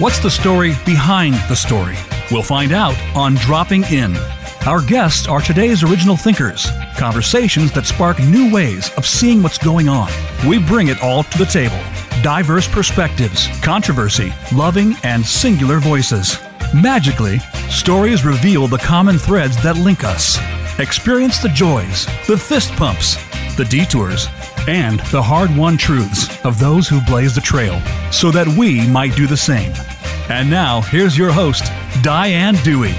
What's the story behind the story? We'll find out on Dropping In. Our guests are today's original thinkers, conversations that spark new ways of seeing what's going on. We bring it all to the table diverse perspectives, controversy, loving, and singular voices. Magically, stories reveal the common threads that link us. Experience the joys, the fist pumps, the detours, and the hard won truths of those who blaze the trail so that we might do the same. And now, here's your host, Diane Dewey.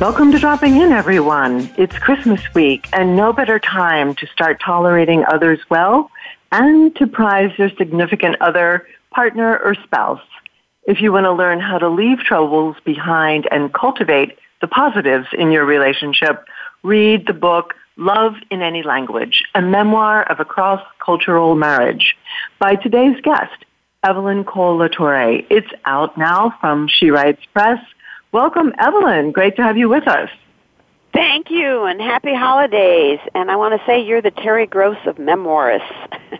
Welcome to Dropping In, everyone. It's Christmas week, and no better time to start tolerating others well and to prize your significant other, partner, or spouse. If you want to learn how to leave troubles behind and cultivate the positives in your relationship, read the book Love in Any Language, a memoir of a cross-cultural marriage by today's guest, Evelyn Kohl LaTorre. It's out now from She Writes Press. Welcome, Evelyn. Great to have you with us. Thank you, and happy holidays. And I want to say you're the Terry Gross of memoirists.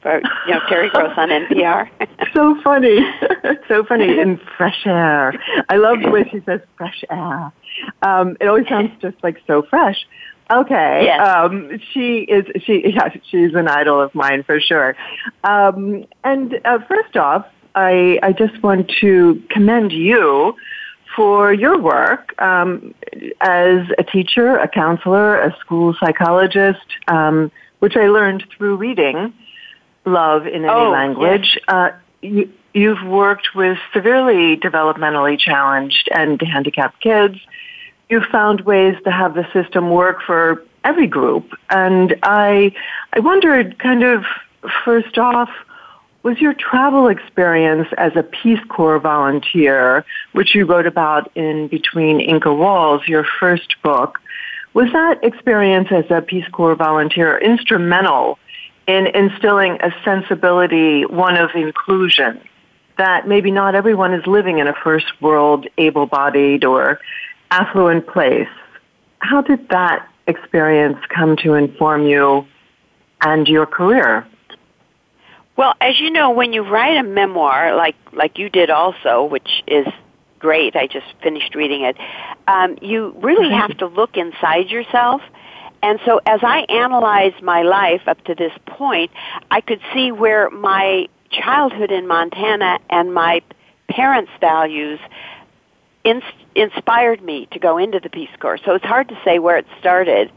For, you know, Terry Gross on NPR. so funny. so funny. In fresh air. I love the way she says fresh air. Um, it always sounds just like so fresh. Okay. Yes. Um, she is she yeah, she's an idol of mine for sure. Um, and uh, first off, I I just want to commend you for your work um, as a teacher, a counselor, a school psychologist, um, which I learned through reading Love in Any oh, Language. Yes. Uh, you, you've worked with severely developmentally challenged and handicapped kids. You've found ways to have the system work for every group. And I, I wondered kind of first off, was your travel experience as a Peace Corps volunteer, which you wrote about in Between Inca Walls, your first book, was that experience as a Peace Corps volunteer instrumental in instilling a sensibility, one of inclusion, that maybe not everyone is living in a first world able-bodied or affluent place? How did that experience come to inform you and your career? Well, as you know, when you write a memoir, like like you did also, which is great, I just finished reading it. Um, you really have to look inside yourself. And so, as I analyzed my life up to this point, I could see where my childhood in Montana and my parents' values in, inspired me to go into the Peace Corps. So it's hard to say where it started.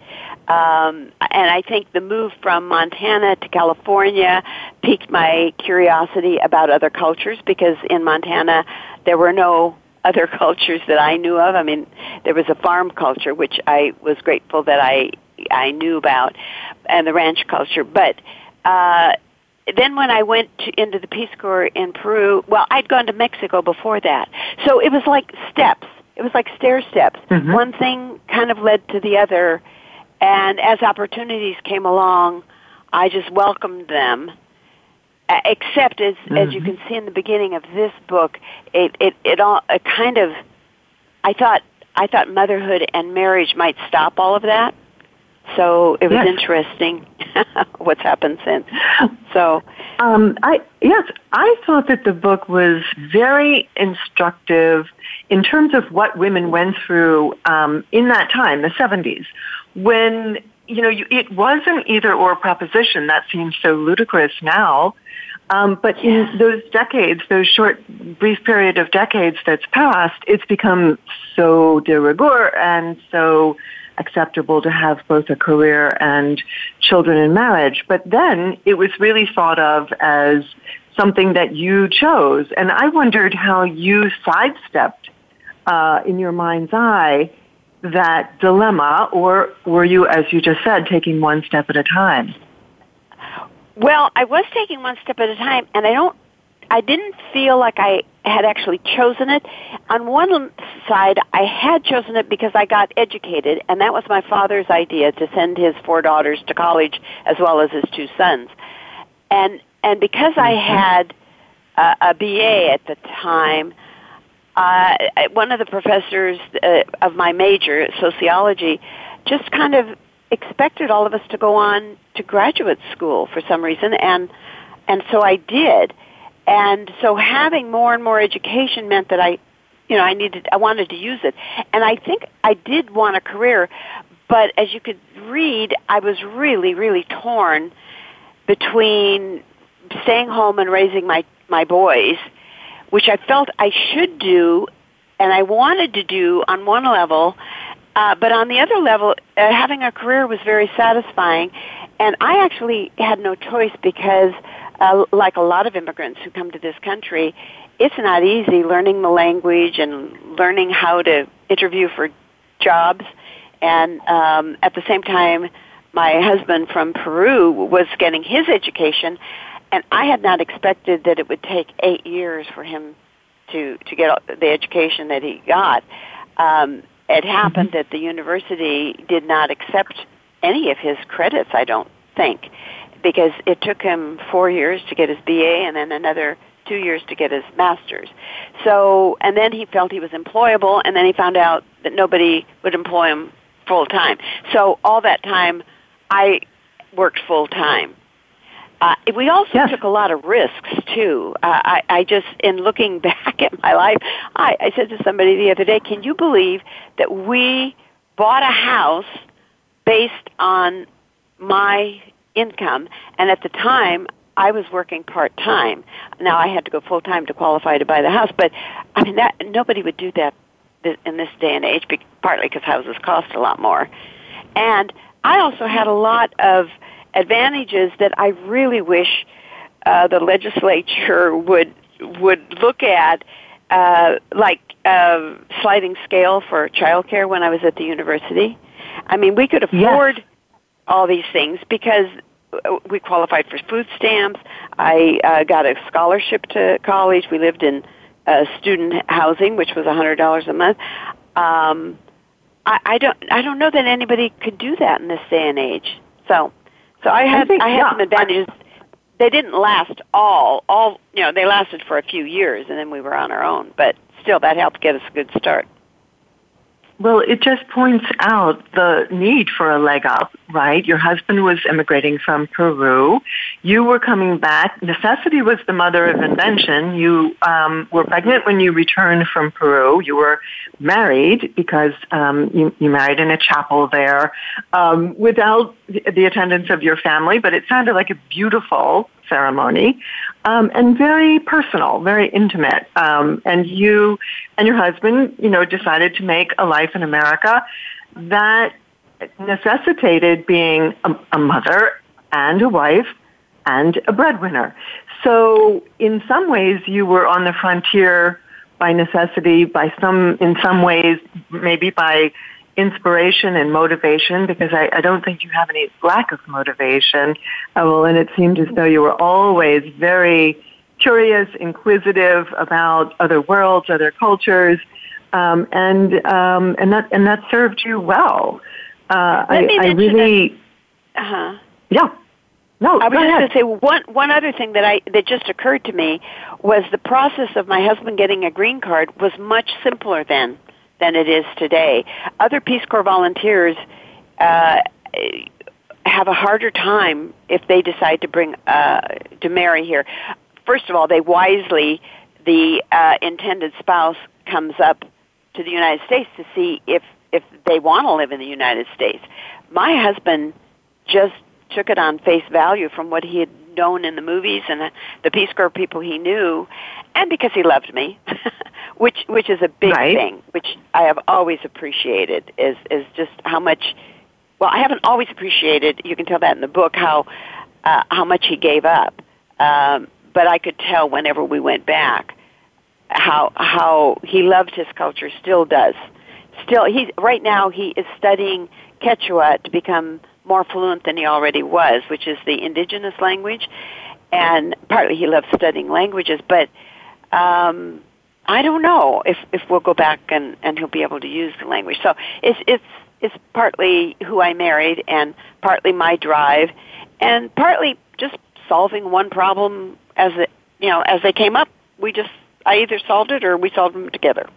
Um, and I think the move from Montana to California piqued my curiosity about other cultures because in Montana there were no other cultures that I knew of. I mean, there was a farm culture which I was grateful that I I knew about, and the ranch culture. But uh, then when I went to, into the Peace Corps in Peru, well, I'd gone to Mexico before that, so it was like steps. It was like stair steps. Mhm. One thing kind of led to the other, and as opportunities came along, I just welcomed them. Uh, Except as as you Mhm. can see in the beginning of this book, it it it all it kind of, I thought I thought motherhood and marriage might stop all of that. So it was Yes. interesting what's happened since. So Um, I yes, I thought that the book was very instructive in terms of what women went through um, in that time, the '70s, when you know you, it was an either-or proposition that seems so ludicrous now. Um, but in those decades, those short, brief period of decades that's passed, it's become so de rigueur and so acceptable to have both a career and children in marriage. But then it was really thought of as something that you chose. And I wondered how you sidestepped uh, in your mind's eye that dilemma, or were you, as you just said, taking one step at a time? Well, I was taking one step at a time, and I don't. I didn't feel like I had actually chosen it. On one side, I had chosen it because I got educated, and that was my father's idea to send his four daughters to college as well as his two sons. And and because I had a, a BA at the time, uh, one of the professors uh, of my major, sociology, just kind of expected all of us to go on to graduate school for some reason, and and so I did. And so having more and more education meant that I, you know, I needed, I wanted to use it. And I think I did want a career, but as you could read, I was really, really torn between staying home and raising my, my boys, which I felt I should do and I wanted to do on one level, uh, but on the other level, uh, having a career was very satisfying. And I actually had no choice because uh, like a lot of immigrants who come to this country, it's not easy learning the language and learning how to interview for jobs. And um, at the same time, my husband from Peru was getting his education, and I had not expected that it would take eight years for him to to get the education that he got. Um, it happened mm-hmm. that the university did not accept any of his credits. I don't think because it took him four years to get his BA and then another two years to get his master's. So, and then he felt he was employable, and then he found out that nobody would employ him full time. So all that time, I worked full time. Uh, we also yes. took a lot of risks too. Uh, I, I just, in looking back at my life, I, I said to somebody the other day, "Can you believe that we bought a house based on my income. And at the time, I was working part time. Now I had to go full time to qualify to buy the house, but I mean that nobody would do that in this day and age, partly because houses cost a lot more. And I also had a lot of advantages that I really wish uh, the legislature would would look at, uh, like uh, sliding scale for childcare when I was at the university. I mean, we could afford yes all these things because we qualified for food stamps. I uh, got a scholarship to college. We lived in uh, student housing, which was a hundred dollars a month. Um, I, I don't. I don't know that anybody could do that in this day and age. So, so I had. I, think, I had yeah, some advantages. They didn't last all. All you know, they lasted for a few years, and then we were on our own. But still, that helped get us a good start. Well, it just points out the need for a leg up, right? Your husband was immigrating from Peru. You were coming back. Necessity was the mother of invention. You um, were pregnant when you returned from Peru. You were married because um, you, you married in a chapel there um, without the attendance of your family, but it sounded like a beautiful ceremony, um, and very personal, very intimate. Um, and you and your husband, you know, decided to make a life in America that necessitated being a, a mother and a wife and a breadwinner. So in some ways, you were on the frontier by necessity, by some, in some ways, maybe by inspiration and motivation because I, I don't think you have any lack of motivation. Uh, well, and it seemed as though you were always very curious, inquisitive about other worlds, other cultures, um, and um, and that and that served you well. Uh, Let I, me I really, uh huh. Yeah. No, I was just going to say one one other thing that I that just occurred to me was the process of my husband getting a green card was much simpler then than it is today. Other Peace Corps volunteers uh, have a harder time if they decide to bring uh, to marry here. First of all, they wisely the uh, intended spouse comes up to the United States to see if if they want to live in the United States. My husband just took it on face value from what he had known in the movies and the Peace Corps people he knew, and because he loved me, which which is a big right. thing, which I have always appreciated is is just how much. Well, I haven't always appreciated. You can tell that in the book how uh, how much he gave up, um, but I could tell whenever we went back how how he loved his culture, still does. Still, he right now he is studying Quechua to become more fluent than he already was, which is the indigenous language. And partly he loves studying languages, but um, I don't know if if we'll go back and and he'll be able to use the language. So it's it's it's partly who I married, and partly my drive, and partly just solving one problem as it you know as they came up. We just I either solved it or we solved them together.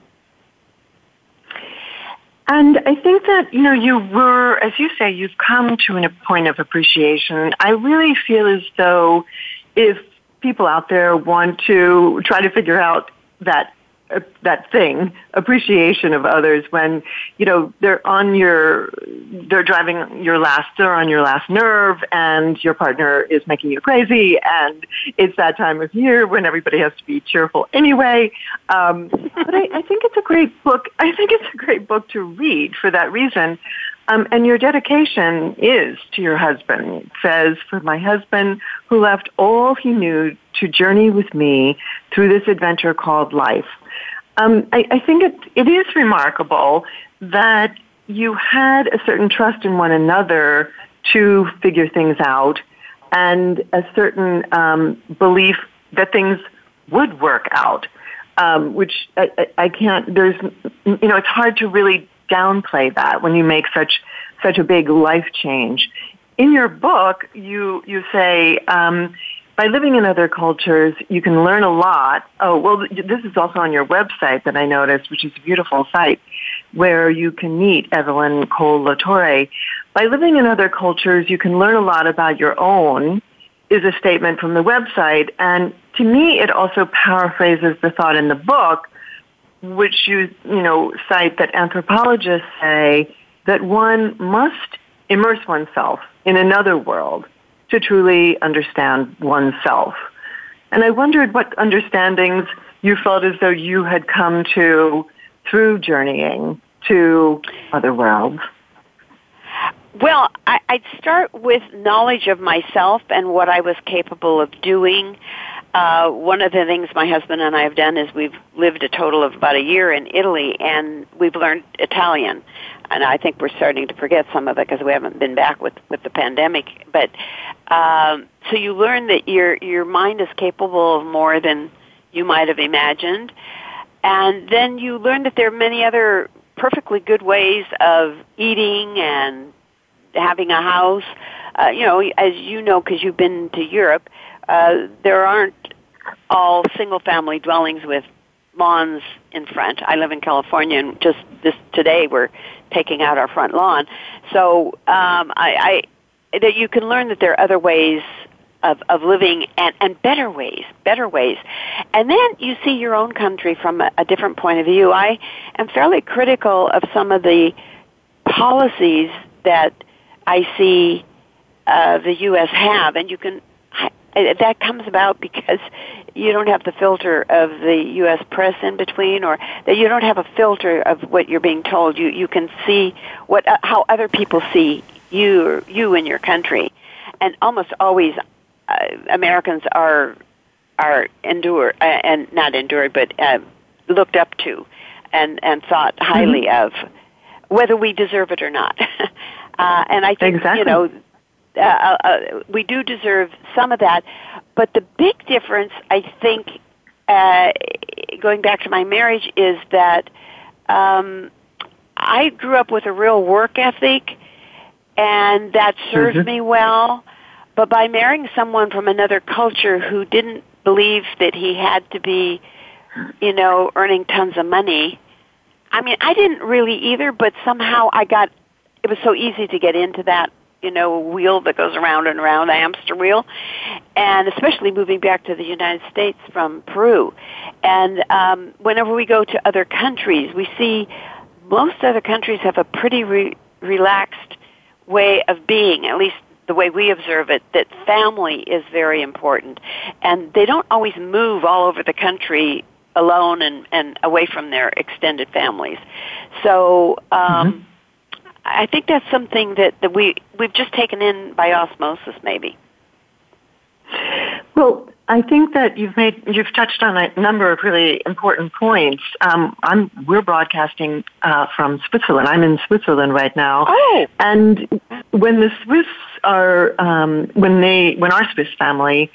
And I think that, you know, you were, as you say, you've come to a point of appreciation. I really feel as though if people out there want to try to figure out that that thing, appreciation of others when, you know, they're on your, they're driving your last, they're on your last nerve and your partner is making you crazy and it's that time of year when everybody has to be cheerful anyway. Um, but I, I think it's a great book. I think it's a great book to read for that reason. Um, and your dedication is to your husband. It says, for my husband who left all he knew to journey with me through this adventure called life. Um, I, I think it, it is remarkable that you had a certain trust in one another to figure things out and a certain um, belief that things would work out, um, which I, I, I can't, there's, you know, it's hard to really downplay that when you make such, such a big life change. In your book, you, you say, um, by living in other cultures, you can learn a lot. Oh, well, this is also on your website that I noticed, which is a beautiful site where you can meet Evelyn Kohl LaTorre. By living in other cultures, you can learn a lot about your own, is a statement from the website. And to me, it also paraphrases the thought in the book, which you, you know, cite that anthropologists say that one must immerse oneself in another world to truly understand oneself. And I wondered what understandings you felt as though you had come to through journeying to other worlds. Well, I, would start with knowledge of myself and what I was capable of doing. Uh, one of the things my husband and I have done is we've lived a total of about a year in Italy, and we've learned Italian and I think we're starting to forget some of it because we haven't been back with with the pandemic. But um, so you learn that your your mind is capable of more than you might have imagined, and then you learn that there are many other perfectly good ways of eating and having a house. Uh, you know, as you know, because you've been to Europe, uh, there aren't all single family dwellings with lawns in front. I live in California, and just this today we're taking out our front lawn. So um, I, I that you can learn that there are other ways of, of living and, and better ways, better ways. And then you see your own country from a, a different point of view. I am fairly critical of some of the policies that I see uh, the U.S. have, and you can that comes about because you don't have the filter of the U.S. press in between, or that you don't have a filter of what you're being told. You you can see what uh, how other people see you you in your country, and almost always uh, Americans are are endured uh, and not endured, but uh, looked up to, and and thought highly mm-hmm. of, whether we deserve it or not. uh, and I think exactly. you know uh, uh, we do deserve some of that. But the big difference, I think, uh, going back to my marriage, is that um, I grew up with a real work ethic, and that served mm-hmm. me well. But by marrying someone from another culture who didn't believe that he had to be, you know, earning tons of money, I mean, I didn't really either, but somehow I got, it was so easy to get into that you know, a wheel that goes around and around, a hamster wheel, and especially moving back to the United States from Peru. And um, whenever we go to other countries, we see most other countries have a pretty re- relaxed way of being, at least the way we observe it, that family is very important. And they don't always move all over the country alone and, and away from their extended families. So, um, mm-hmm I think that's something that, that we we've just taken in by osmosis, maybe. Well, I think that you've made you've touched on a number of really important points. Um, I'm we're broadcasting uh, from Switzerland. I'm in Switzerland right now. Oh, and when the Swiss are um, when they when our Swiss family.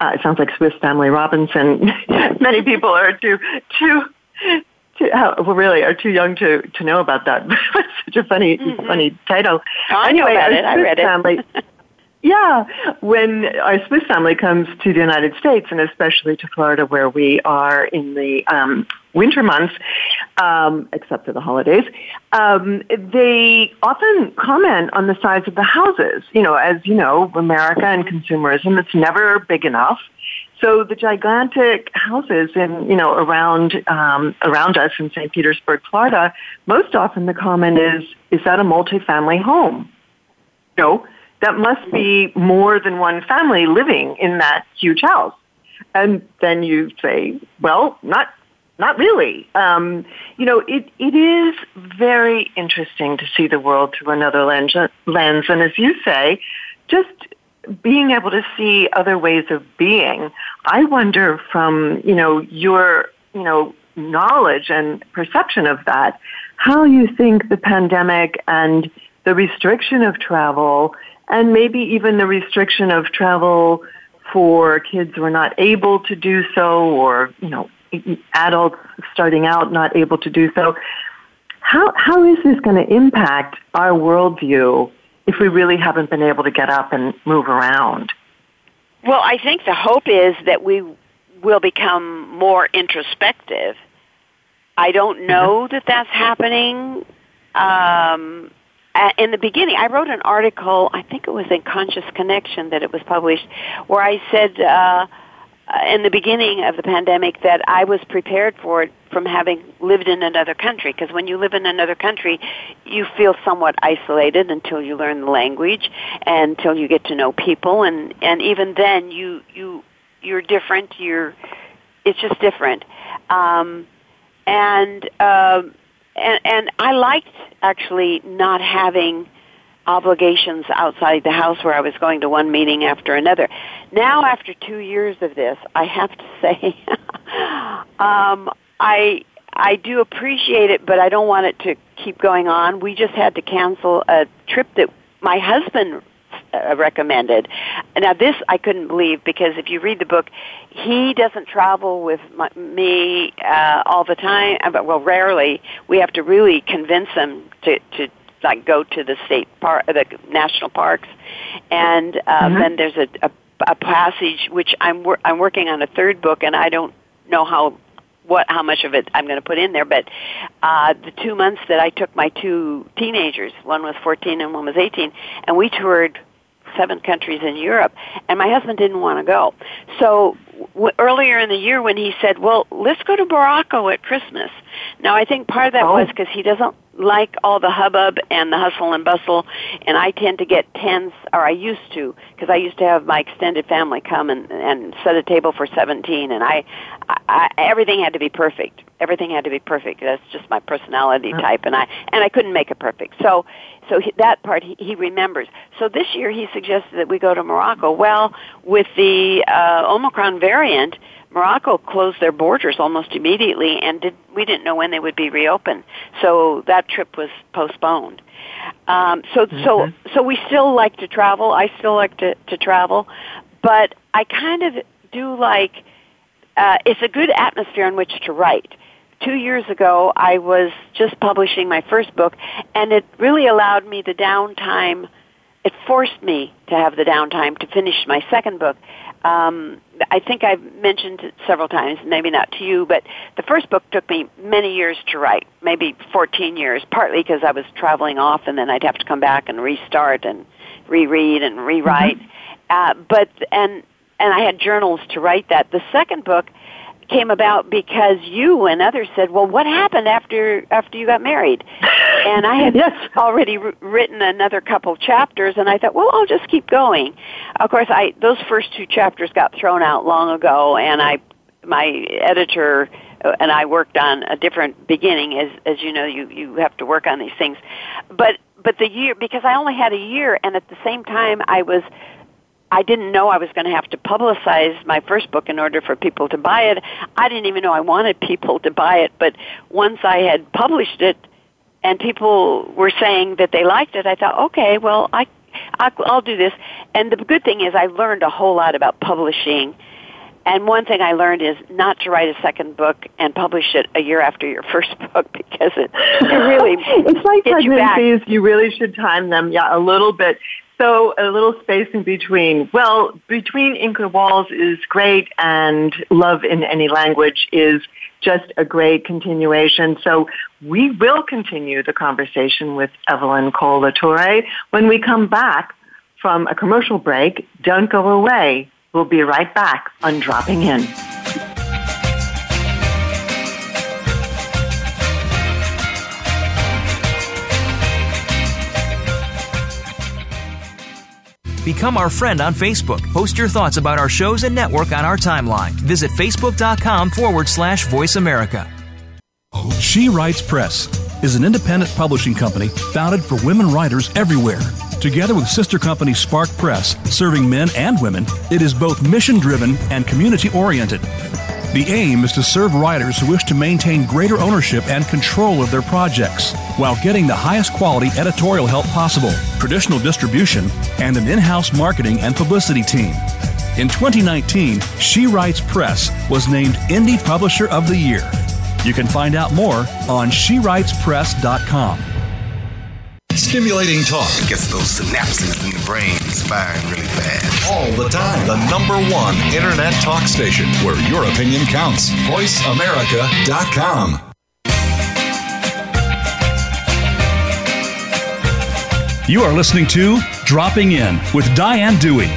Uh, it sounds like Swiss Family Robinson. Many people are too too well, really are too young to to know about that. it's such a funny mm-hmm. funny title. I anyway, know about it. I read it. Family, yeah, when our Swiss family comes to the United States and especially to Florida, where we are in the um, winter months, um, except for the holidays, um, they often comment on the size of the houses. You know, as you know, America and consumerism, it's never big enough. So the gigantic houses in, you know, around, um, around us in St. Petersburg, Florida, most often the comment is, is that a multifamily home? No, that must be more than one family living in that huge house. And then you say, well, not not really. Um, you know, it, it is very interesting to see the world through another lens, lens. And as you say, just being able to see other ways of being. I wonder from, you know, your, you know, knowledge and perception of that, how you think the pandemic and the restriction of travel and maybe even the restriction of travel for kids who are not able to do so or, you know, adults starting out not able to do so. How, how is this going to impact our worldview if we really haven't been able to get up and move around? Well, I think the hope is that we will become more introspective. I don't mm-hmm. know that that's happening. Um, in the beginning, I wrote an article, I think it was in Conscious Connection that it was published, where I said, uh, uh, in the beginning of the pandemic that I was prepared for it from having lived in another country. Because when you live in another country, you feel somewhat isolated until you learn the language and until you get to know people, and and even then you you you're different. You're it's just different, um, and uh, and and I liked actually not having obligations outside the house where I was going to one meeting after another. Now, after two years of this, I have to say, um, I I do appreciate it, but I don't want it to keep going on. We just had to cancel a trip that my husband uh, recommended. Now, this I couldn't believe because if you read the book, he doesn't travel with my, me uh, all the time. Uh, well, rarely. We have to really convince him to to like go to the state park, the national parks, and uh, mm-hmm. then there's a, a a passage which I'm wor- I'm working on a third book, and I don't know how what how much of it I'm going to put in there. But uh, the two months that I took my two teenagers, one was 14 and one was 18, and we toured seven countries in Europe, and my husband didn't want to go. So w- earlier in the year, when he said, "Well, let's go to Morocco at Christmas," now I think part of that oh. was because he doesn't like all the hubbub and the hustle and bustle, and I tend to get tense, or I used to, because I used to have my extended family come and and set a table for seventeen, and I, I I, everything had to be perfect. Everything had to be perfect. That's just my personality uh-huh. type, and I and I couldn't make it perfect. So so he, that part he, he remembers. So this year he suggested that we go to Morocco. Well, with the uh, Omicron variant, Morocco closed their borders almost immediately, and did, we didn't know when they would be reopened. So that trip was postponed. Um, so mm-hmm. so so we still like to travel. I still like to to travel, but I kind of do like. Uh, it's a good atmosphere in which to write. Two years ago, I was just publishing my first book, and it really allowed me the downtime. It forced me to have the downtime to finish my second book um, I think I've mentioned it several times, maybe not to you, but the first book took me many years to write, maybe 14 years, partly because I was traveling off and then I'd have to come back and restart and reread and rewrite. Mm-hmm. Uh, but, and, and I had journals to write that. The second book, came about because you and others said, "Well, what happened after after you got married?" And I had yes. already r- written another couple chapters, and I thought, "Well, I'll just keep going." Of course, I those first two chapters got thrown out long ago, and I my editor uh, and I worked on a different beginning. As as you know, you you have to work on these things, but but the year because I only had a year, and at the same time I was I didn't know I was going to have to publicize my first book in order for people to buy it. I didn't even know I wanted people to buy it, but once I had published it and people were saying that they liked it, I thought, okay, well, I I'll do this. And the good thing is I learned a whole lot about publishing and one thing I learned is not to write a second book and publish it a year after your first book because it, it really it's like pregnancies. You, you really should time them, yeah, a little bit So a little space in between. Well, between Inca Walls is great and Love in Any Language is just a great continuation. So we will continue the conversation with Evelyn Kohl LaTorre when we come back from a commercial break. Don't go away. We'll be right back on Dropping In. Become our friend on Facebook. Post your thoughts about our shows and network on our timeline. Visit facebook.com forward slash voice America. She Writes Press is an independent publishing company founded for women writers everywhere. Together with sister company Spark Press, serving men and women, it is both mission driven and community oriented. The aim is to serve writers who wish to maintain greater ownership and control of their projects while getting the highest quality editorial help possible, traditional distribution, and an in house marketing and publicity team. In 2019, She Writes Press was named Indie Publisher of the Year. You can find out more on SheWritesPress.com. Stimulating talk gets those synapses in the brain firing really fast. All the time. The number one internet talk station where your opinion counts. VoiceAmerica.com. You are listening to Dropping In with Diane Dewey.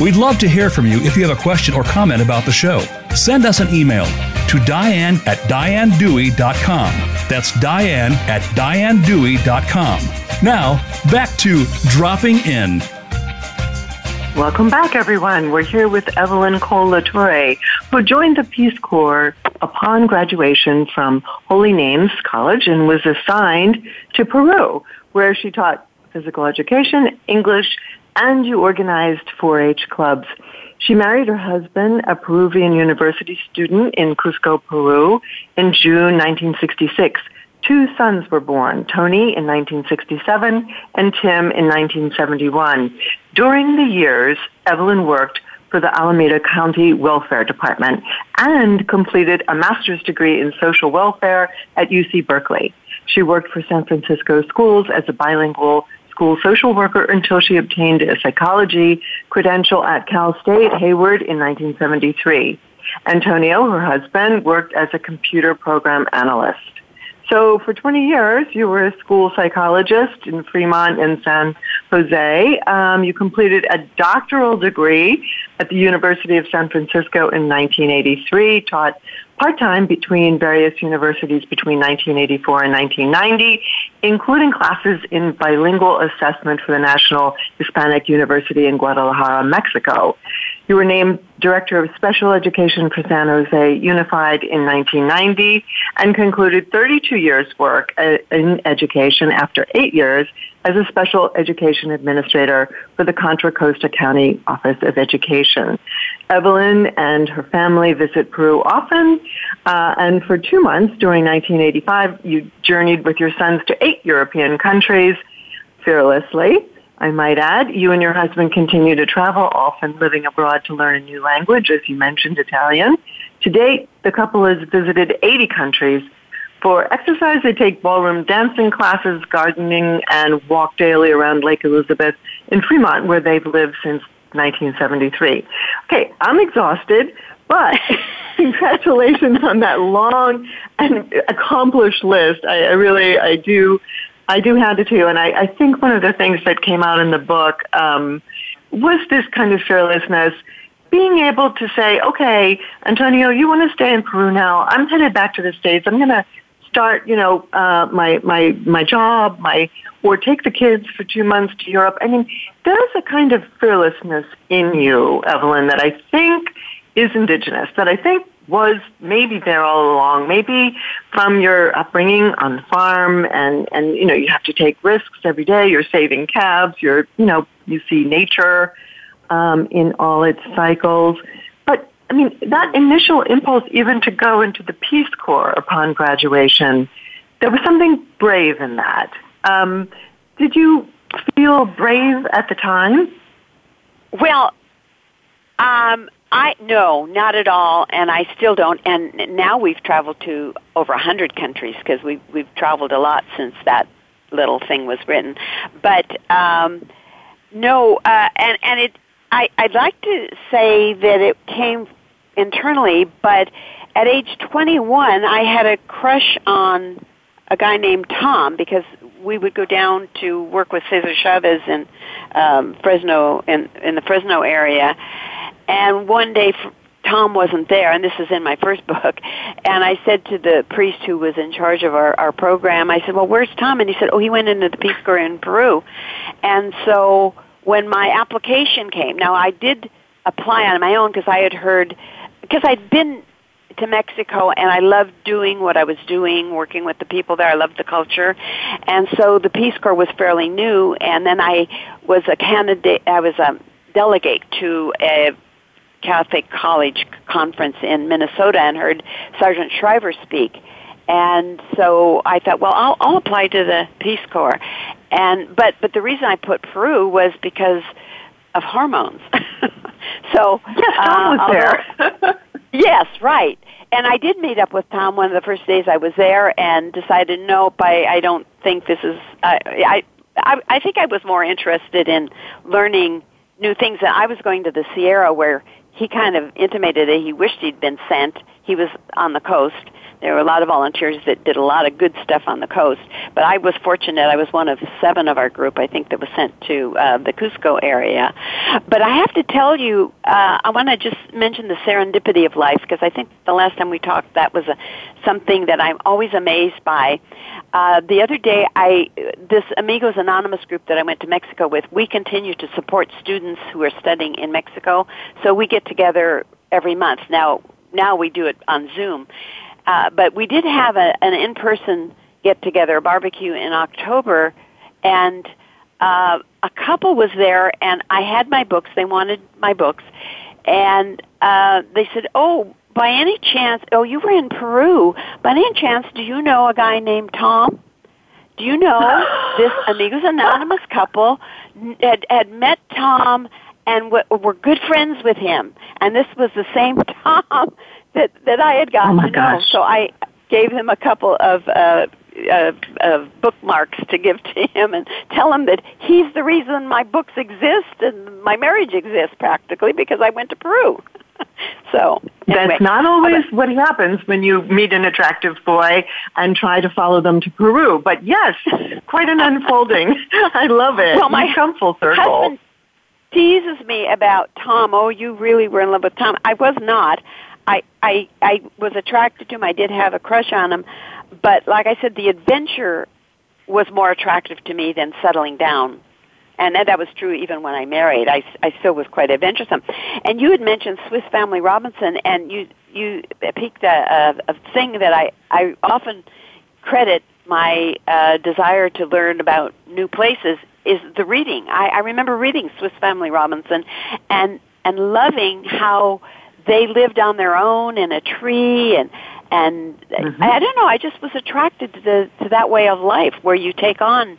We'd love to hear from you if you have a question or comment about the show. Send us an email to diane at dianedewey.com. That's diane at dianedewey.com. Now, back to Dropping In. Welcome back, everyone. We're here with Evelyn Kohl LaTorre, who joined the Peace Corps upon graduation from Holy Names College and was assigned to Peru, where she taught physical education, English, and you organized 4-H clubs. She married her husband, a Peruvian university student in Cusco, Peru, in June 1966. Two sons were born, Tony in 1967 and Tim in 1971. During the years, Evelyn worked for the Alameda County Welfare Department and completed a master's degree in social welfare at UC Berkeley. She worked for San Francisco schools as a bilingual school social worker until she obtained a psychology credential at Cal State Hayward in 1973. Antonio, her husband, worked as a computer program analyst. So for 20 years, you were a school psychologist in Fremont and San Jose. Um, you completed a doctoral degree at the University of San Francisco in 1983, taught part-time between various universities between 1984 and 1990, including classes in bilingual assessment for the National Hispanic University in Guadalajara, Mexico. You were named Director of Special Education for San Jose Unified in 1990 and concluded 32 years' work in education after eight years as a special education administrator for the Contra Costa County Office of Education. Evelyn and her family visit Peru often, uh, and for two months during 1985, you journeyed with your sons to eight European countries fearlessly. I might add, you and your husband continue to travel, often living abroad to learn a new language, as you mentioned, Italian. To date, the couple has visited 80 countries for exercise, they take ballroom dancing classes, gardening, and walk daily around Lake Elizabeth in Fremont, where they've lived since 1973. Okay, I'm exhausted, but congratulations on that long and accomplished list. I, I really, I do, I do hand it to you. And I, I think one of the things that came out in the book um, was this kind of fearlessness being able to say, okay, Antonio, you want to stay in Peru now. I'm headed back to the States. I'm going to start, you know, uh, my my my job, my or take the kids for two months to Europe. I mean, there's a kind of fearlessness in you, Evelyn, that I think is indigenous. That I think was maybe there all along. Maybe from your upbringing on the farm, and and you know, you have to take risks every day. You're saving calves. You're you know, you see nature um, in all its cycles. But I mean, that initial impulse even to go into the Peace Corps upon graduation, there was something brave in that. Um, did you feel brave at the time? Well, um, I no, not at all, and I still don't. And now we've traveled to over a hundred countries because we've we've traveled a lot since that little thing was written. But um, No, uh, and and it. I I'd like to say that it came internally, but at age 21, I had a crush on a guy named Tom because we would go down to work with Cesar Chavez in um, Fresno in in the Fresno area, and one day Tom wasn't there, and this is in my first book. And I said to the priest who was in charge of our, our program, I said, "Well, where's Tom?" And he said, "Oh, he went into the Peace Corps in Peru." And so when my application came, now I did apply on my own because I had heard because I'd been to Mexico and I loved doing what I was doing, working with the people there. I loved the culture. And so the Peace Corps was fairly new and then I was a candidate I was a delegate to a Catholic College conference in Minnesota and heard Sargent Shriver speak. And so I thought, well, I'll, I'll apply to the Peace Corps. And but but the reason I put Peru was because of hormones. so yes, Tom uh, was there. yes, right. And I did meet up with Tom one of the first days I was there, and decided, nope, I, I don't think this is. I, I I think I was more interested in learning new things. I was going to the Sierra where he kind of intimated that he wished he'd been sent. He was on the coast. There were a lot of volunteers that did a lot of good stuff on the coast. But I was fortunate. I was one of seven of our group, I think, that was sent to uh, the Cusco area. But I have to tell you, uh, I want to just mention the serendipity of life because I think the last time we talked, that was a, something that I'm always amazed by. Uh, the other day, I this Amigos Anonymous group that I went to Mexico with, we continue to support students who are studying in Mexico. So we get together every month. Now, now we do it on Zoom. Uh, but we did have a, an in-person get-together, a barbecue in October, and uh, a couple was there, and I had my books. They wanted my books, and uh, they said, "Oh, by any chance, oh, you were in Peru. By any chance, do you know a guy named Tom? Do you know this Amigos Anonymous couple had, had met Tom and were good friends with him? And this was the same Tom that that I had gotten oh to know. So I gave him a couple of uh, uh, uh, bookmarks to give to him and tell him that he's the reason my books exist and my marriage exists practically because I went to Peru. so anyway. that's not always what happens when you meet an attractive boy and try to follow them to Peru. But yes, quite an unfolding. I love it. Well, my you come full circle. Husband teases me about Tom. Oh, you really were in love with Tom. I was not. I I I was attracted to him. I did have a crush on him, but like I said, the adventure was more attractive to me than settling down and that was true even when I married. I, I still was quite adventuresome. And you had mentioned Swiss Family Robinson, and you you piqued a, a, a thing that I I often credit my uh, desire to learn about new places is the reading. I, I remember reading Swiss Family Robinson, and and loving how they lived on their own in a tree and and mm-hmm. I, I don't know. I just was attracted to the to that way of life where you take on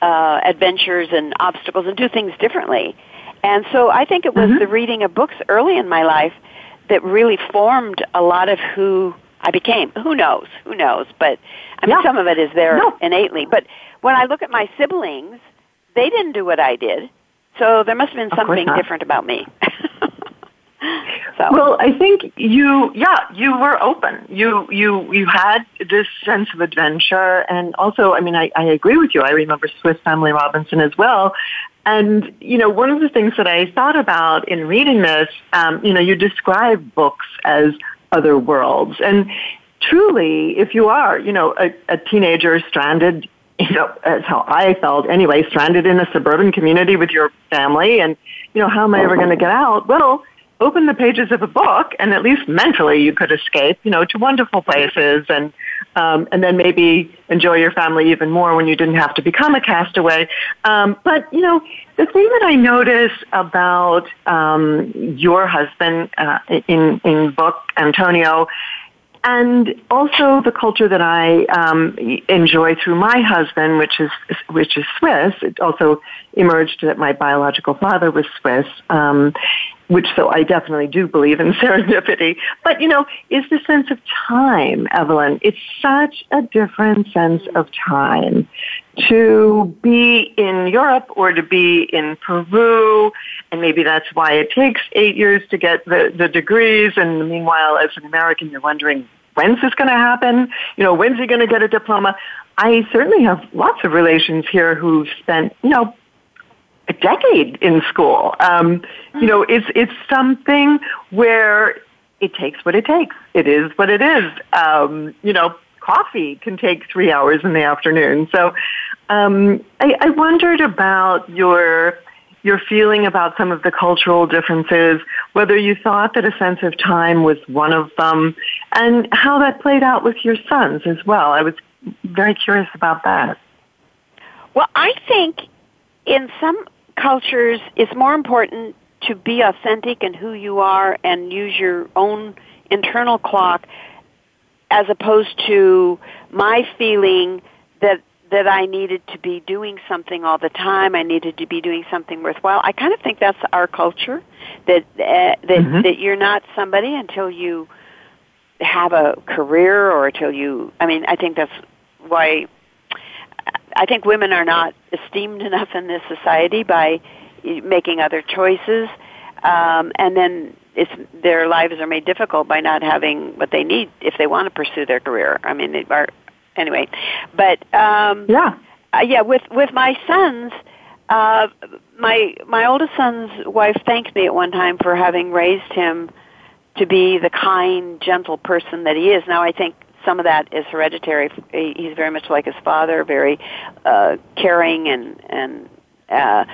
uh, adventures and obstacles and do things differently. And so I think it was mm-hmm. the reading of books early in my life that really formed a lot of who I became. Who knows? Who knows? But I mean, yeah. some of it is there no. innately. But when I look at my siblings, they didn't do what I did. So there must have been something different about me. So. Well, I think you, yeah, you were open. You, you, you had this sense of adventure, and also, I mean, I, I agree with you. I remember Swiss Family Robinson as well. And you know, one of the things that I thought about in reading this, um, you know, you describe books as other worlds, and truly, if you are, you know, a, a teenager stranded you know, that's how I felt anyway, stranded in a suburban community with your family and, you know, how am I ever going to get out? Well, open the pages of a book and at least mentally you could escape, you know, to wonderful places and um, and then maybe enjoy your family even more when you didn't have to become a castaway. Um, but you know, the thing that I notice about um, your husband uh, in in book Antonio and also the culture that I um, enjoy through my husband, which is which is Swiss. It also emerged that my biological father was Swiss. Um, which so I definitely do believe in serendipity. But you know, is the sense of time, Evelyn. It's such a different sense of time to be in Europe or to be in Peru, and maybe that's why it takes eight years to get the, the degrees, and meanwhile, as an American, you're wondering, when's this going to happen? You know, when's he going to get a diploma? I certainly have lots of relations here who've spent, you know, a decade in school. Um, you know, it's it's something where it takes what it takes. It is what it is. Um, you know, coffee can take three hours in the afternoon. So um, I, I wondered about your your feeling about some of the cultural differences, whether you thought that a sense of time was one of them, and how that played out with your sons as well. I was very curious about that. Well, I think in some cultures it's more important to be authentic in who you are and use your own internal clock as opposed to my feeling that that I needed to be doing something all the time. I needed to be doing something worthwhile. I kind of think that's our culture that uh, that mm-hmm. that you're not somebody until you have a career or until you. I mean, I think that's why I think women are not esteemed enough in this society by making other choices, um, and then it's their lives are made difficult by not having what they need if they want to pursue their career. I mean, they are anyway. But um, yeah, uh, yeah. With with my sons, uh, my my oldest son's wife thanked me at one time for having raised him to be the kind, gentle person that he is. Now I think some of that is hereditary. He's very much like his father, very uh, caring and and uh,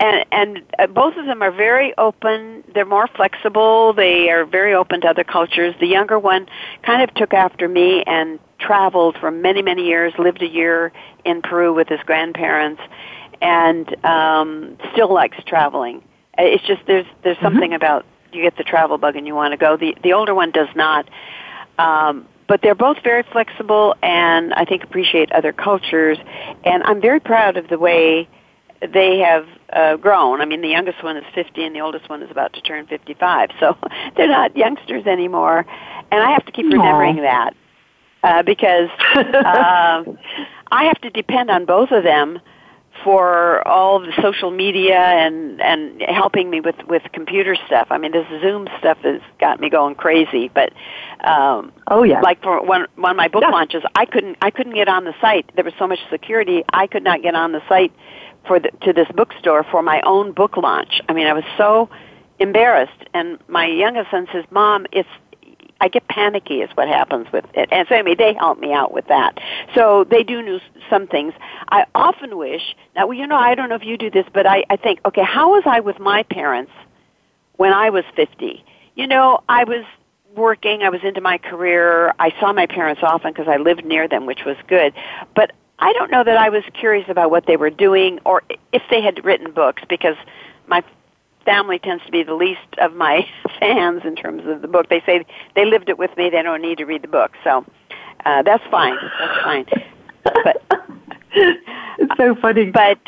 and and uh, both of them are very open. They're more flexible. They are very open to other cultures. The younger one kind of took after me and traveled for many many years. Lived a year in Peru with his grandparents, and um, still likes traveling. It's just there's there's mm-hmm. something about you get the travel bug and you want to go. The the older one does not. Um, but they're both very flexible and I think appreciate other cultures. And I'm very proud of the way they have uh, grown. I mean, the youngest one is 50 and the oldest one is about to turn 55. So they're not youngsters anymore. And I have to keep remembering Aww. that uh, because uh, I have to depend on both of them for all the social media and and helping me with with computer stuff. I mean, this Zoom stuff has got me going crazy. But um, oh yeah, like for one one of my book yeah. launches, I couldn't I couldn't get on the site. There was so much security. I could not get on the site for the, to this bookstore for my own book launch. I mean, I was so embarrassed. And my youngest son says, "Mom, it's I get panicky is what happens with it. And so anyway, they help me out with that. So they do know some things. I often wish, now you know, I don't know if you do this, but I, I think, okay, how was I with my parents when I was 50? You know, I was working, I was into my career, I saw my parents often because I lived near them, which was good. But I don't know that I was curious about what they were doing or if they had written books because my family tends to be the least of my fans in terms of the book. They say they lived it with me; they don't need to read the book, so uh, that's fine. That's fine. But it's so funny. But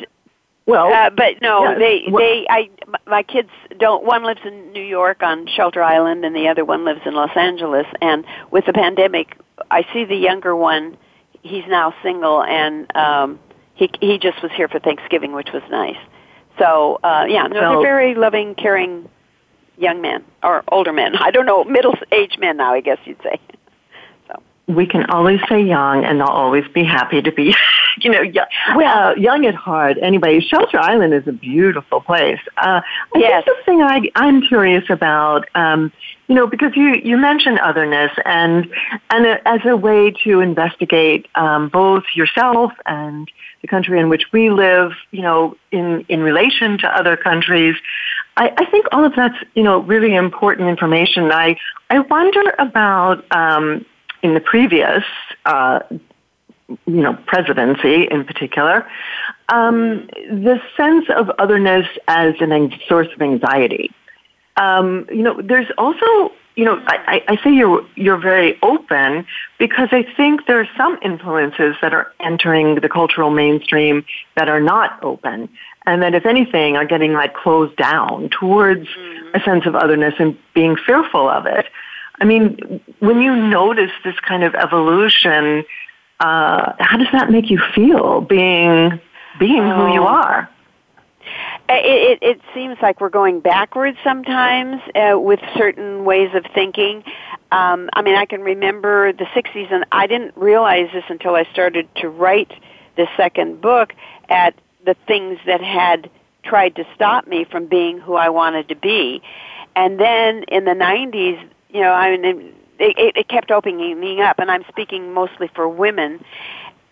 well, uh, but no, yeah, they well, they I my kids don't. One lives in New York on Shelter Island, and the other one lives in Los Angeles. And with the pandemic, I see the younger one. He's now single, and um, he he just was here for Thanksgiving, which was nice. So uh, yeah, no, they're very loving, caring young men or older men. I don't know, middle-aged men now, I guess you'd say. We can always say young, and they'll always be happy to be, you know, young, well, uh, young at heart. Anyway, Shelter Island is a beautiful place. Uh, I yes. think the thing I, I'm curious about, um, you know, because you you mentioned otherness, and and as a way to investigate um, both yourself and the country in which we live, you know, in, in relation to other countries. I, I think all of that's, you know, really important information. I, I wonder about, um, in the previous, uh, you know, presidency in particular, um, the sense of otherness as a source of anxiety. Um, you know, there's also you know, I, I say you're you're very open because I think there are some influences that are entering the cultural mainstream that are not open, and that if anything are getting like closed down towards mm-hmm. a sense of otherness and being fearful of it. I mean, when you notice this kind of evolution, uh, how does that make you feel being being who you oh. are? It, it, it seems like we're going backwards sometimes uh, with certain ways of thinking. Um, I mean, I can remember the 60s, and I didn't realize this until I started to write the second book at the things that had tried to stop me from being who I wanted to be. And then in the 90s, you know, I mean, it, it kept opening me up, and I'm speaking mostly for women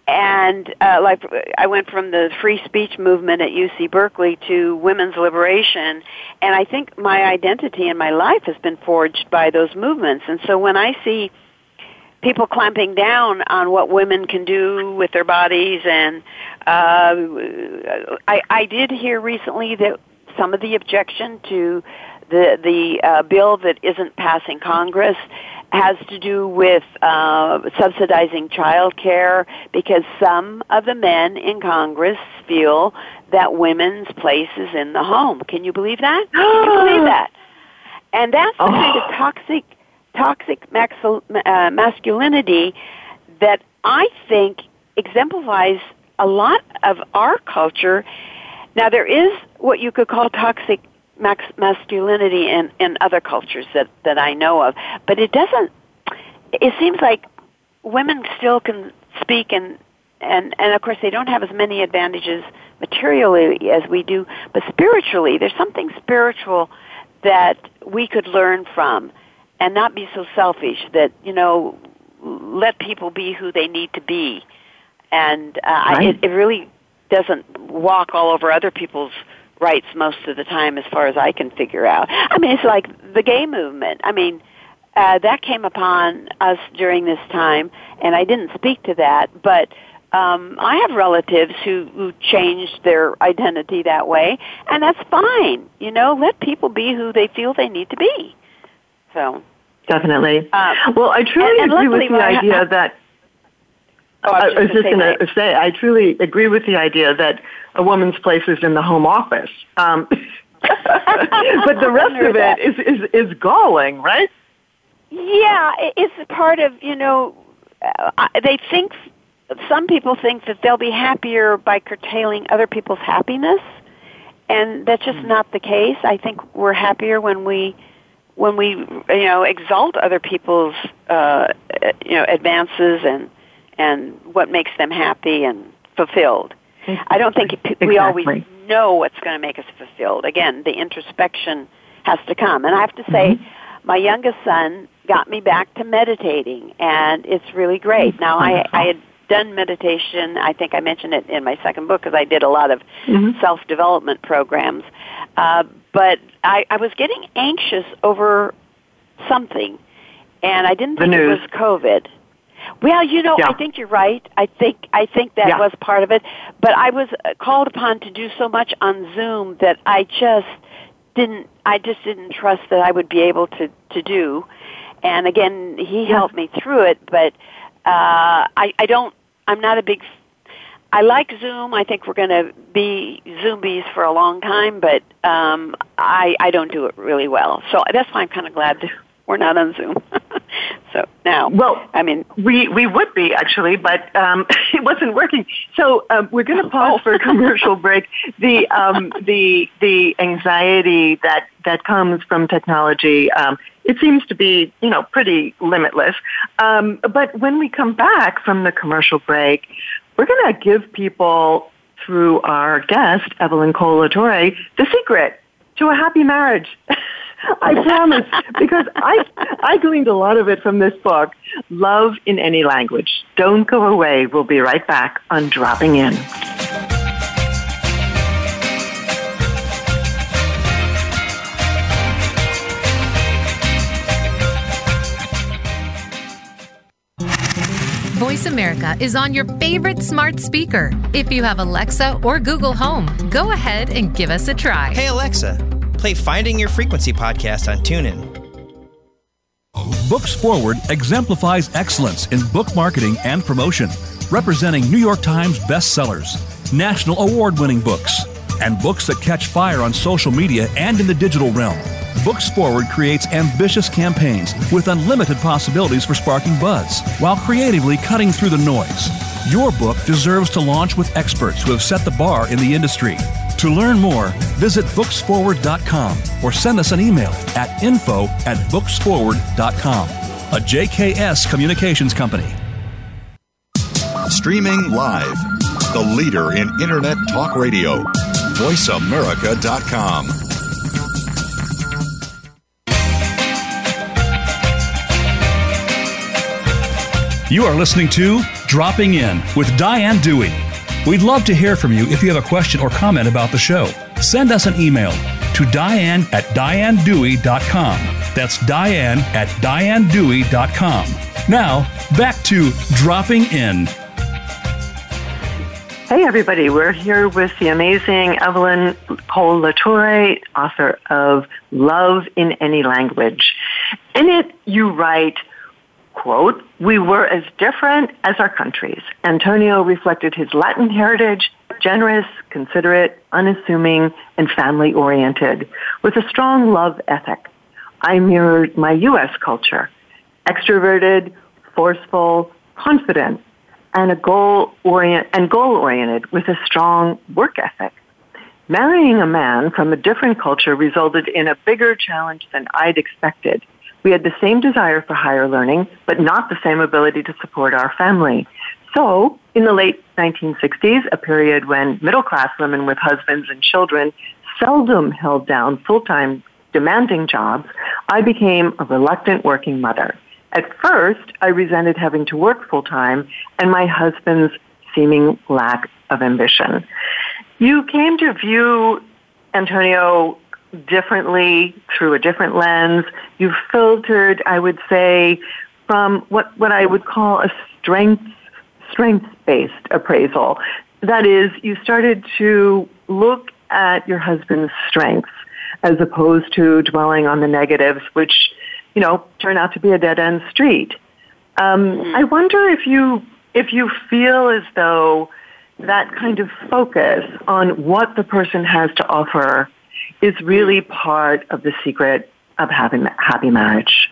and uh, like I went from the free speech movement at UC Berkeley to women's liberation, and I think my identity and my life has been forged by those movements. And so when I see people clamping down on what women can do with their bodies, and uh, I, I did hear recently that some of the objection to the the uh, bill that isn't passing Congress has to do with uh, subsidizing child care because some of the men in Congress feel that women's place is in the home. Can you believe that? Can you believe that? And that's the kind of oh. toxic, toxic maxil, uh, masculinity that I think exemplifies a lot of our culture. Now, there is what you could call toxic masculinity in, in other cultures that, that I know of. But it doesn't, it seems like women still can speak and, and, and of course they don't have as many advantages materially as we do, but spiritually, there's something spiritual that we could learn from and not be so selfish that, you know, let people be who they need to be. And uh, right. it, it really doesn't walk all over other people's rights most of the time as far as I can figure out. I mean, it's like the gay movement. I mean, uh, that came upon us during this time, and I didn't speak to that, but um, I have relatives who, who changed their identity that way, and that's fine. You know, let people be who they feel they need to be. So definitely. Uh, well, I truly and, and agree with the idea I, that Oh, I was, I was just going to say, I truly agree with the idea that a woman's place is in the home office. Um, but the rest of it is, is, is galling, right? Yeah, it's part of, you know, uh, they think, some people think that they'll be happier by curtailing other people's happiness. And that's just mm not the case. I think we're happier when we when we you know exalt other people's uh, you know advances and and what makes them happy and fulfilled. Exactly. I don't think exactly. we always know what's going to make us fulfilled. Again, the introspection has to come. And I have to say, mm-hmm. my youngest son got me back to meditating, and it's really great. Now, I, I had done meditation. I think I mentioned it in my second book because I did a lot of mm-hmm. self development programs. Uh, but I, I was getting anxious over something, and I didn't the think news. it was COVID. Well, you know, yeah. I think you're right. I think I think that yeah. was part of it. But I was called upon to do so much on Zoom that I just didn't. I just didn't trust that I would be able to to do. And again, he helped me through it. But uh, I I don't. I'm not a big. I like Zoom. I think we're going to be Zoomies for a long time, but um, I I don't do it really well. So that's why I'm kind of glad to we're not on Zoom. so now, well, I mean, we we would be actually, but um, it wasn't working. So um, we're going to pause oh. for a commercial break. The um, the the anxiety that that comes from technology. Um, it seems to be, you know, pretty limitless. Um, but when we come back from the commercial break, we're going to give people through our guest, Evelyn Kohl LaTorre, the secret to a happy marriage. I promise, because I I gleaned a lot of it from this book. Love in any language. Don't go away. We'll be right back on Dropping In. Voice America is on your favorite smart speaker. If you have Alexa or Google Home, go ahead and give us a try. Hey, Alexa play Finding Your Frequency podcast on TuneIn. Books Forward exemplifies excellence in book marketing and promotion, representing New York Times bestsellers, national award winning books, and books that catch fire on social media and in the digital realm. Books Forward creates ambitious campaigns with unlimited possibilities for sparking buzz while creatively cutting through the noise. Your book deserves to launch with experts who have set the bar in the industry. To learn more, visit booksforward.com or send us an email at info at booksforward.com. A JKS Communications Company. Streaming live. The leader in Internet talk radio. VoiceAmerica.com. You are listening to Dropping In with Diane Dewey. We'd love to hear from you if you have a question or comment about the show. Send us an email to diane at dianedewey.com. That's diane at dianedewey.com. Now, back to Dropping In. Hey, everybody. We're here with the amazing Evelyn Kohl LaTorre, author of Love in Any Language. In it, you write, quote, we were as different as our countries. Antonio reflected his Latin heritage, generous, considerate, unassuming, and family-oriented, with a strong love ethic. I mirrored my U.S. culture, extroverted, forceful, confident, and a goal orient and goal oriented with a strong work ethic. Marrying a man from a different culture resulted in a bigger challenge than I'd expected. We had the same desire for higher learning, but not the same ability to support our family. So, in the late 1960s, a period when middle class women with husbands and children seldom held down full-time demanding jobs, I became a reluctant working mother. At first, I resented having to work full time and my husband's seeming lack of ambition. You came to view Antonio differently through a different lens. You've filtered, I would say, from what, what I would call a strength strengths based appraisal. That is, you started to look at your husband's strengths as opposed to dwelling on the negatives, which you know, turn out to be a dead end street. Um, mm-hmm. I wonder if you if you feel as though that kind of focus on what the person has to offer is really part of the secret of having a happy marriage.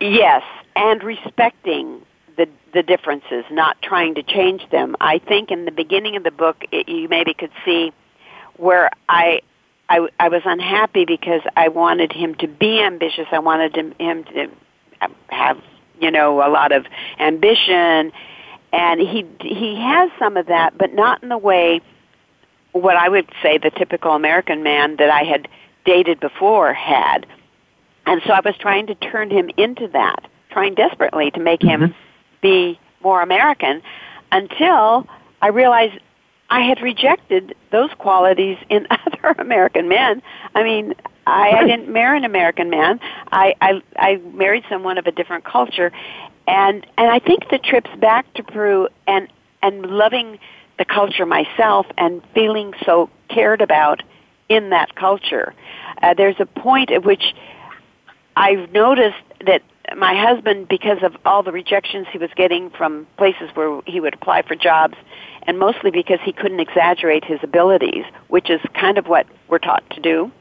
Yes, and respecting the the differences, not trying to change them. I think in the beginning of the book, it, you maybe could see where I I, I was unhappy because I wanted him to be ambitious. I wanted him, him to have, you know, a lot of ambition, and he he has some of that, but not in the way what I would say the typical American man that I had dated before had. And so I was trying to turn him into that, trying desperately to make him mm-hmm. be more American until I realized I had rejected those qualities in other American men. I mean, I, I didn't marry an American man. I, I I married someone of a different culture, and and I think the trips back to Peru and and loving the culture myself and feeling so cared about in that culture. Uh, there's a point at which I've noticed that my husband, because of all the rejections he was getting from places where he would apply for jobs, and mostly because he couldn't exaggerate his abilities, which is kind of what we're taught to do.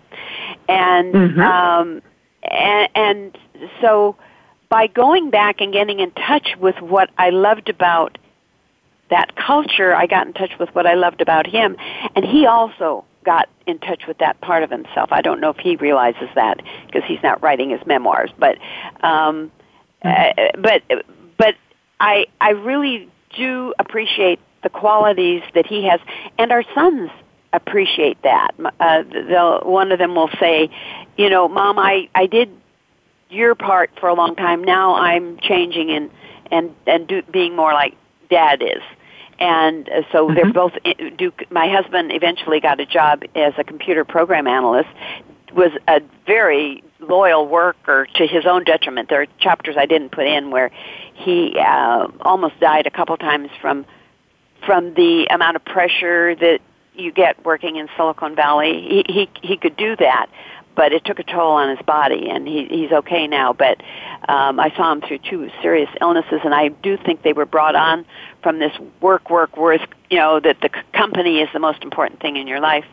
And mm-hmm. um, and, and so by going back and getting in touch with what I loved about that culture, I got in touch with what I loved about him, and he also got in touch with that part of himself. I don't know if he realizes that because he's not writing his memoirs, but um, mm-hmm. uh, but but I I really do appreciate the qualities that he has, and our sons appreciate that. Uh, they'll, one of them will say, you know, Mom, I I did your part for a long time. Now I'm changing and and and do, being more like Dad is. And uh, so mm-hmm. they're both. Do my husband eventually got a job as a computer program analyst. Was a very loyal worker to his own detriment. There are chapters I didn't put in where he uh, almost died a couple times from from the amount of pressure that you get working in Silicon Valley. He he he could do that, but it took a toll on his body, and he, he's okay now. But um, I saw him through two serious illnesses, and I do think they were brought on from this work, work, work. You know that the company is the most important thing in your life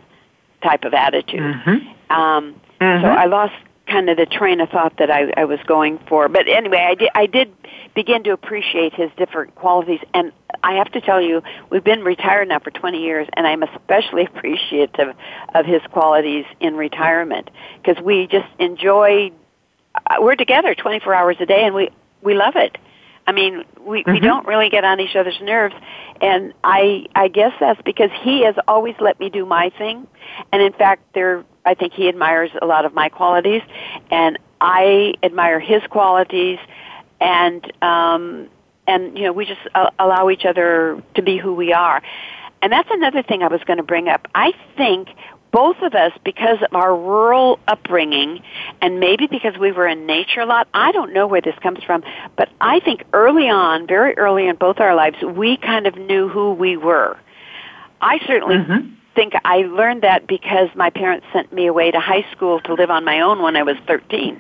type of attitude. Mm-hmm. Um, Mhm. So I lost kind of the train of thought that I, I was going for. But anyway, I did, I did begin to appreciate his different qualities. And I have to tell you, we've been retired now for 20 years, and I'm especially appreciative of his qualities in retirement because we just enjoy. uh, We're together 24 hours a day, and we we love it. I mean, we we Mhm. don't really get on each other's nerves, and I I guess that's because he has always let me do my thing, and in fact, there I think he admires a lot of my qualities, and I admire his qualities, and um, and you know we just uh, allow each other to be who we are, and that's another thing I was going to bring up. I think both of us, because of our rural upbringing, and maybe because we were in nature a lot, I don't know where this comes from, but I think early on, very early in both our lives, we kind of knew who we were. I certainly Mhm. think I learned that because my parents sent me away to high school to live on my own when I was 13.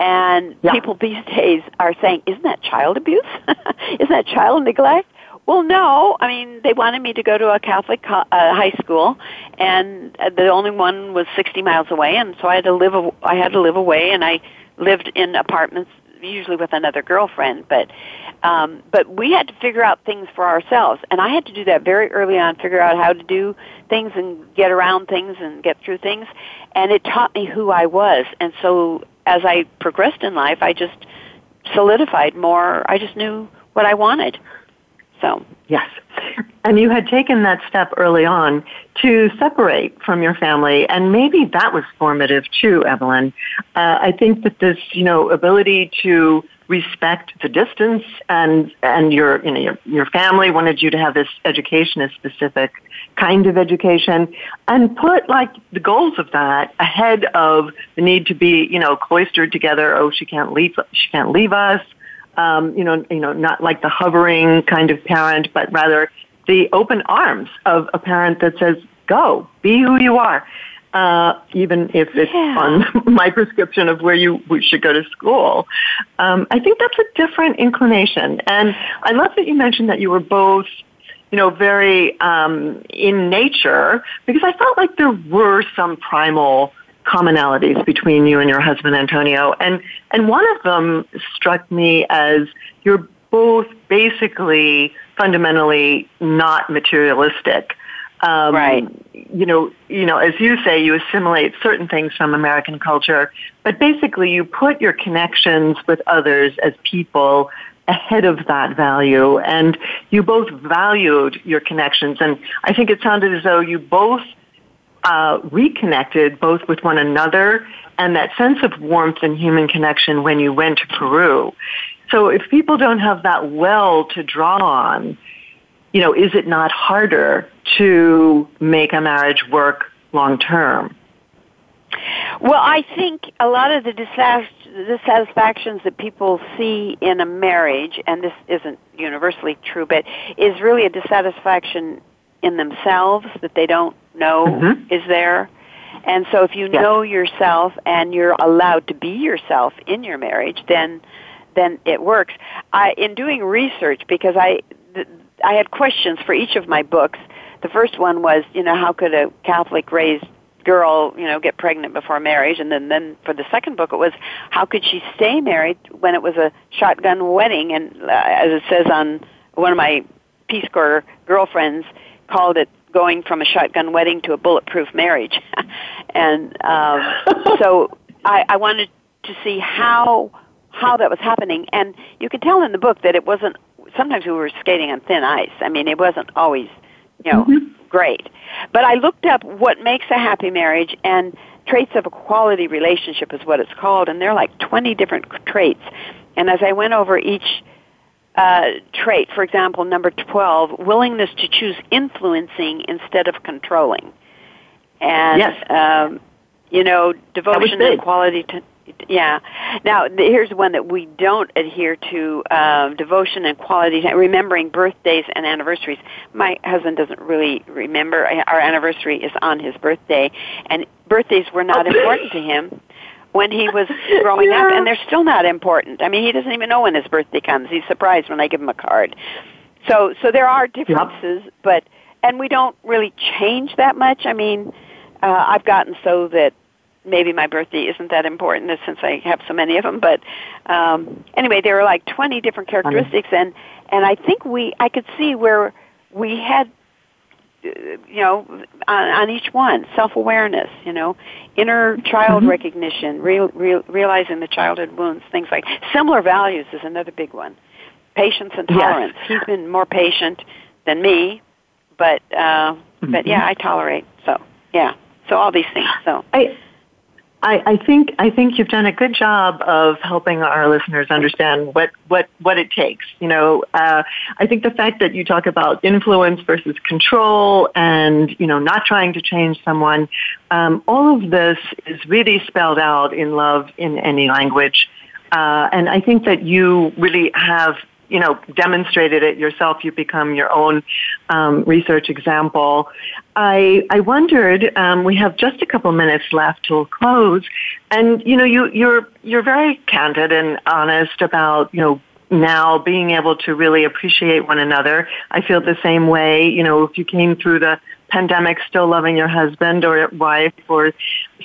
And Yeah. people these days are saying, isn't that child abuse? isn't that child neglect? Well, no. I mean, they wanted me to go to a Catholic co- uh, high school, and uh, the only one was 60 miles away, and so I had to live. I had to live away, and I lived in apartments, usually with another girlfriend. But, um, but we had to figure out things for ourselves, and I had to do that very early on. Figure out how to do things and get around things and get through things, and it taught me who I was. And so, as I progressed in life, I just solidified more. I just knew what I wanted. So, Yes. And you had taken that step early on to separate from your family, and maybe that was formative too, Evelyn. Uh, I think that this, you know, ability to respect the distance and and your you know your your family wanted you to have this education, a specific kind of education, and put like the goals of that ahead of the need to be you know cloistered together. Oh, she can't leave. She can't leave us um, you know, you know, not like the hovering kind of parent, but rather the open arms of a parent that says, "Go, be who you are," uh, even if it's Yeah. on my prescription of where you should go to school. Um, I think that's a different inclination, and I love that you mentioned that you were both. You know, very um, in nature, because I felt like there were some primal commonalities between you and your husband Antonio, and and one of them struck me as you're both basically fundamentally not materialistic. Um, Right. You know, you know, as you say, you assimilate certain things from American culture, but basically you put your connections with others as people ahead of that value, and you both valued your connections. And I think it sounded as though you both uh, reconnected both with one another and that sense of warmth and human connection when you went to Peru. So if people don't have that well to draw on, you know, is it not harder to make a marriage work long term? Well, I think a lot of the dissatisfactions that people see in a marriage, and this isn't universally true, but is really a dissatisfaction in themselves that they don't know Mhm. is there. And so if you Yes. know yourself and you're allowed to be yourself in your marriage, then then it works. I in doing research because I th- I had questions for each of my books. The first one was, you know, how could a Catholic raised girl, you know, get pregnant before marriage? And then, then for the second book, it was how could she stay married when it was a shotgun wedding? And uh, as it says on one of my Peace Corps girlfriends, called it going from a shotgun wedding to a bulletproof marriage. and um, so I, I wanted to see how how that was happening. And you could tell in the book that it wasn't. Sometimes we were skating on thin ice. I mean, it wasn't always, you know, great. But I looked up what makes a happy marriage and traits of a quality relationship is what it's called, and there are like 20 different traits. And as I went over each uh, trait, for example, number 12, willingness to choose influencing instead of controlling. And, Yes. um, you know, devotion and quality to, Yeah. Now, here's one that we don't adhere to uh, devotion and quality time, remembering birthdays and anniversaries. My husband doesn't really remember. Our anniversary is on his birthday, and birthdays were not important to him when he was growing yeah. up, and they're still not important. I mean, he doesn't even know when his birthday comes. He's surprised when I give him a card. So, so there are differences, yep. but and we don't really change that much. I mean, uh, I've gotten so that maybe my birthday isn't that important since I have so many of them. But um, anyway, there are like 20 different characteristics, and and I think we I could see where we had you know on, on each one self awareness you know inner child mm-hmm. recognition real, real, realizing the childhood wounds things like similar values is another big one patience and tolerance yes. he's been more patient than me but uh mm-hmm. but yeah i tolerate so yeah so all these things so I, I, I think I think you've done a good job of helping our listeners understand what what what it takes. You know, uh, I think the fact that you talk about influence versus control, and you know, not trying to change someone, um, all of this is really spelled out in love in any language. Uh, and I think that you really have you know, demonstrated it yourself. You've become your own um, research example. I, I wondered, um, we have just a couple minutes left till close, and you know, you, you're you're very candid and honest about you know now being able to really appreciate one another. I feel the same way. You know, if you came through the pandemic still loving your husband or wife or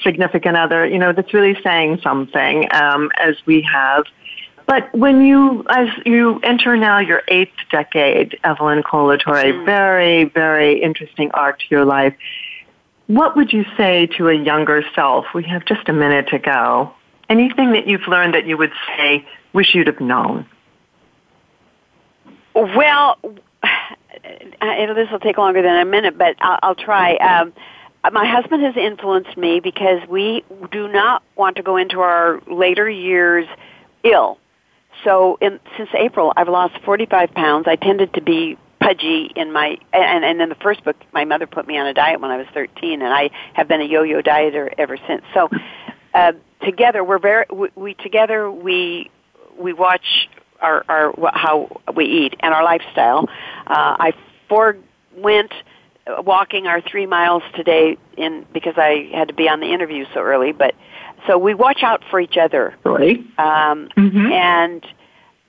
significant other, you know, that's really saying something um, as we have. But when you, as you enter now your eighth decade, Evelyn Kohl LaTorre, mm. very, very interesting arc to your life. What would you say to a younger self? We have just a minute to go. Anything that you've learned that you would say, wish you'd have known? Well, this will take longer than a minute, but I'll, I'll try. Um, my husband has influenced me because we do not want to go into our later years ill so in, since April, I've lost 45 pounds. I tended to be pudgy in my and and in the first book my mother put me on a diet when I was 13 and I have been a yo-yo dieter ever since. So uh together we're very we, we together we we watch our our how we eat and our lifestyle. Uh I forewent walking our 3 miles today in because I had to be on the interview so early but so we watch out for each other. Right. Um, mm-hmm. And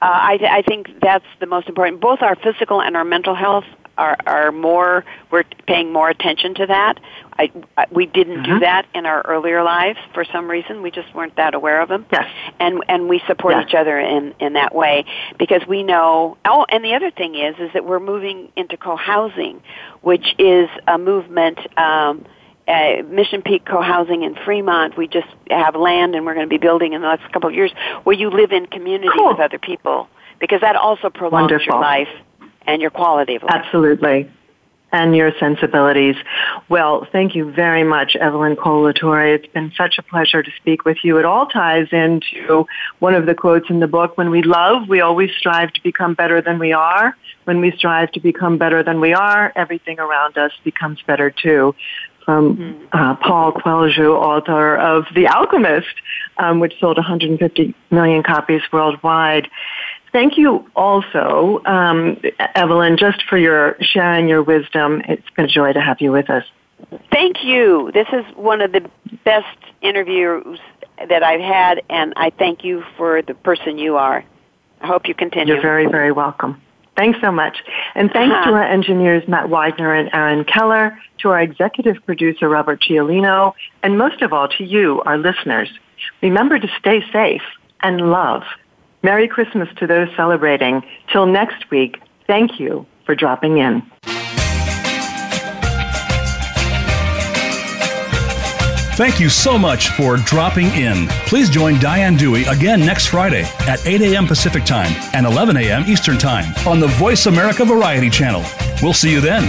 uh, I, I think that's the most important. Both our physical and our mental health are, are more, we're paying more attention to that. I, I, we didn't mm-hmm. do that in our earlier lives for some reason. We just weren't that aware of them. Yes. And, and we support yes. each other in, in that way because we know, oh, and the other thing is, is that we're moving into co-housing, which is a movement, um, uh, Mission Peak co-housing in Fremont. We just have land, and we're going to be building in the next couple of years where you live in community cool. with other people because that also prolongs Wonderful. your life and your quality of life. Absolutely. And your sensibilities. Well, thank you very much, Evelyn Kohl LaTorre. It's been such a pleasure to speak with you. It all ties into one of the quotes in the book. When we love, we always strive to become better than we are. When we strive to become better than we are, everything around us becomes better too mm-hmm. uh, Paul Coelho, author of The Alchemist, um, which sold 150 million copies worldwide. Thank you also, um, Evelyn, just for your sharing your wisdom. It's been a joy to have you with us. Thank you. This is one of the best interviews that I've had, and I thank you for the person you are. I hope you continue. You're very, very welcome. Thanks so much. And thanks uh-huh. to our engineers, Matt Widener and Aaron Keller, to our executive producer, Robert Ciolino, and most of all to you, our listeners. Remember to stay safe and love. Merry Christmas to those celebrating. Till next week, thank you for dropping in. Thank you so much for dropping in. Please join Diane Dewey again next Friday at 8 a.m. Pacific Time and 11 a.m. Eastern Time on the Voice America Variety Channel. We'll see you then.